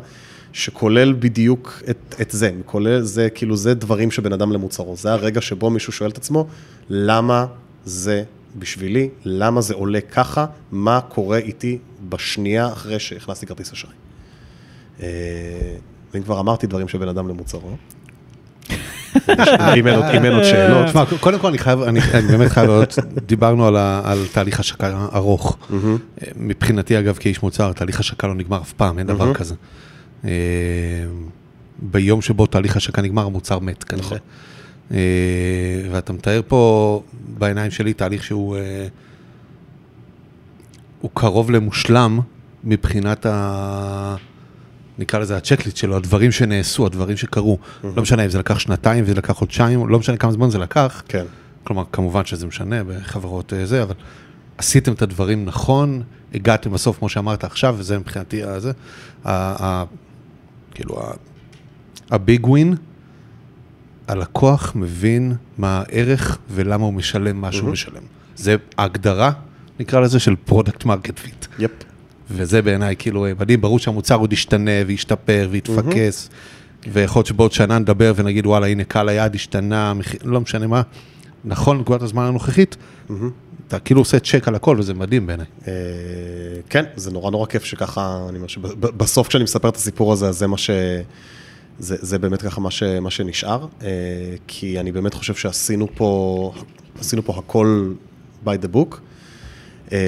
שכולל בדיוק את, את זה, כולל זה, כאילו זה דברים שבן אדם למוצרו, זה הרגע שבו מישהו שואל את עצמו, למה זה בשבילי, למה זה עולה ככה, מה קורה איתי בשנייה אחרי שהכנסתי כרטיס אשראי. אה, ואם כבר אמרתי דברים של בן אדם למוצרו, אם אין עוד- אם שאלות. תשמע, קודם כל אני חייב, אני באמת חייב להודות, דיברנו על תהליך השקה ארוך. מבחינתי אגב כאיש מוצר, תהליך השקה לא נגמר אף פעם, אין דבר כזה. אה, ביום שבו תהליך השקה נגמר, המוצר מת כנראה. נכון. אה, ואתה מתאר פה בעיניים שלי תהליך שהוא אה, הוא קרוב למושלם מבחינת ה... נקרא לזה הצ'קליסט שלו, הדברים שנעשו, הדברים שקרו. לא משנה אם זה לקח שנתיים וזה לקח חודשיים, לא משנה כמה זמן זה לקח. כן. כלומר, כמובן שזה משנה בחברות זה, אבל עשיתם את הדברים נכון, הגעתם בסוף, כמו שאמרת עכשיו, וזה מבחינתי הזה, ה- ה- כאילו, הביג ווין, הלקוח מבין מה הערך ולמה הוא משלם מה שהוא משלם. זה ההגדרה, נקרא לזה, של product market fit. yep. וזה בעיניי כאילו מדהים, ברור שהמוצר עוד ישתנה וישתפר ויתפקס, ויכול להיות שבעוד שנה נדבר ונגיד וואלה הנה קהל היעד השתנה, לא משנה מה, נכון לנקודת הזמן הנוכחית, מהמם. אתה כאילו עושה צ'ק על הכל וזה מדהים בעיניי. אה, כן, זה נורא נורא כיף שככה, אני אומר שבסוף כשאני מספר את הסיפור הזה, אז זה מה ש... זה, זה באמת ככה מה, ש, מה שנשאר, אה, כי אני באמת חושב שעשינו פה, עשינו פה הכל by the book. אה,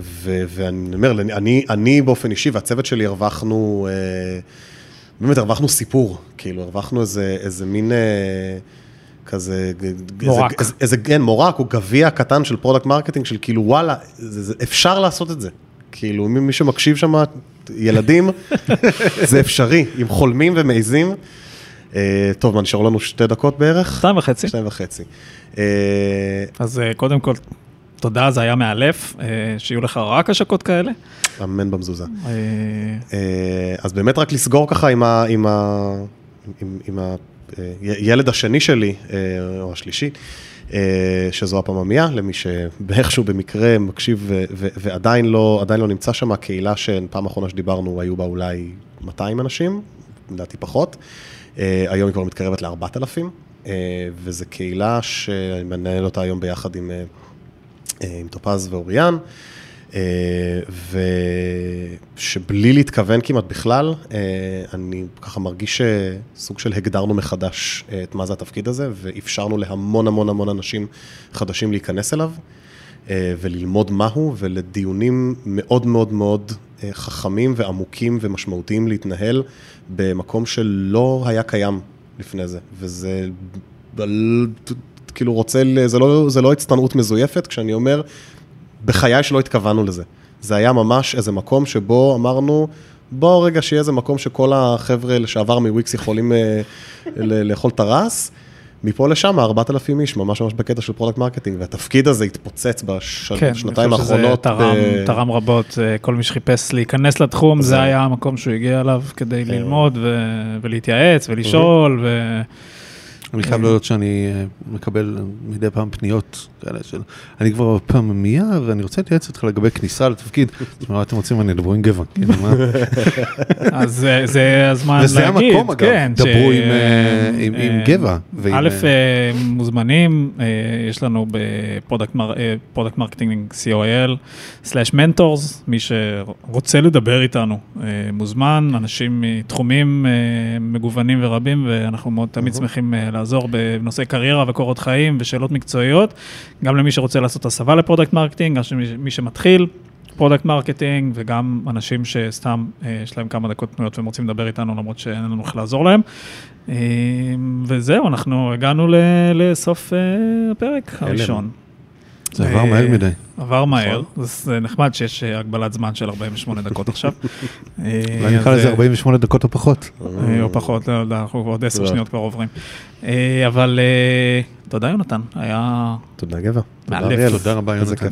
ו, ואני אומר, אני, אני באופן אישי והצוות שלי הרווחנו, באמת הרווחנו סיפור, כאילו הרווחנו איזה, איזה מין... כזה, מורק. איזה, איזה, כן, מורק או גביע קטן של product marketing, של כאילו וואלה, זה, זה, אפשר לעשות את זה. כאילו, מי, מי שמקשיב שם, ילדים, זה אפשרי, עם חולמים ומעיזים. אה, טוב, מה, נשארו לנו שתי דקות בערך? שתיים וחצי. שתיים וחצי. אה, אז אה, קודם כל, תודה, זה היה מאלף, שיהיו לך רק השקות כאלה. אמן במזוזה. אז באמת רק לסגור ככה עם ה... עם ה... עם, עם הילד השני שלי, אה, או השלישי, אה, שזו הפעממיה, למי שבאיכשהו במקרה מקשיב ועדיין לא, לא נמצא שם, הקהילה שפעם אחרונה שדיברנו, היו בה אולי 200 אנשים, לדעתי פחות. אה, היום היא כבר מתקרבת ל-4,000, וזו קהילה שאני מנהל אותה היום ביחד עם, אה, אה, עם טופז ואוריאן. אה, ושבלי להתכוון כמעט בכלל, אה, אני ככה מרגיש שסוג של הגדרנו מחדש אה, את מה זה התפקיד הזה, ואפשרנו להמון המון המון אנשים חדשים להיכנס אליו, אה, וללמוד מהו, ולדיונים מאוד מאוד מאוד אה, חכמים ועמוקים ומשמעותיים להתנהל במקום שלא היה קיים לפני זה, וזה... כאילו רוצה, זה לא, זה לא הצטנעות מזויפת, כשאני אומר, בחיי שלא התכוונו לזה. זה היה ממש איזה מקום שבו אמרנו, בוא רגע שיהיה איזה מקום שכל החבר'ה לשעבר מוויקס יכולים אה, לאכול טרס. מפה לשם, 4,000 איש, ממש ממש בקטע של product marketing, והתפקיד הזה התפוצץ בשנתיים כן, אני חושב שזה האחרונות. תרם, ב- תרם רבות, אה, כל מי שחיפש להיכנס לתחום, זה- זה היה המקום שהוא הגיע אליו כדי כן. ללמוד ו- ולהתייעץ ולשאול, ו... אני חייב להודות שאני אה, מקבל מדי פעם פניות כאלה של, אני כבר פעם מייה ואני רוצה להתייעץ איתך לגבי כניסה לתפקיד. אז מה אתם רוצים, אני אדברו עם גבע. כאילו, מה? אז אה, זה הזמן להגיד, וזה המקום אגב, כן, דברו עם, אה, עם- גבע. א', מוזמנים, יש לנו ב product marketing co.il/ mentors, מי שרוצה לדבר איתנו מוזמן, אנשים מתחומים מגוונים ורבים, ואנחנו מאוד תמיד שמחים אה, לעזור בנושאי קריירה וקורות חיים ושאלות מקצועיות, גם למי שרוצה לעשות הסבה ל product marketing, גם שמי- מי שמתחיל. product marketing וגם אנשים שסתם אה, יש להם כמה דקות פנויות והם רוצים לדבר איתנו למרות שאין לנו איך לעזור להם. אה, וזהו, אנחנו הגענו ל- לסוף אה, הפרק הראשון. זה עבר מהר מדי. עבר מהר, נכון. זה נחמד שיש אה, הגבלת זמן של 48 דקות עכשיו. אה, אולי נקרא אז, לזה אה, 48 דקות או פחות. אה, או פחות, לא יודע, אנחנו עוד 10 לא. שניות כבר עוברים. אה, אבל אה, תודה יונתן, היה תודה גבע. תודה. אריאל. תודה רבה, יונתן.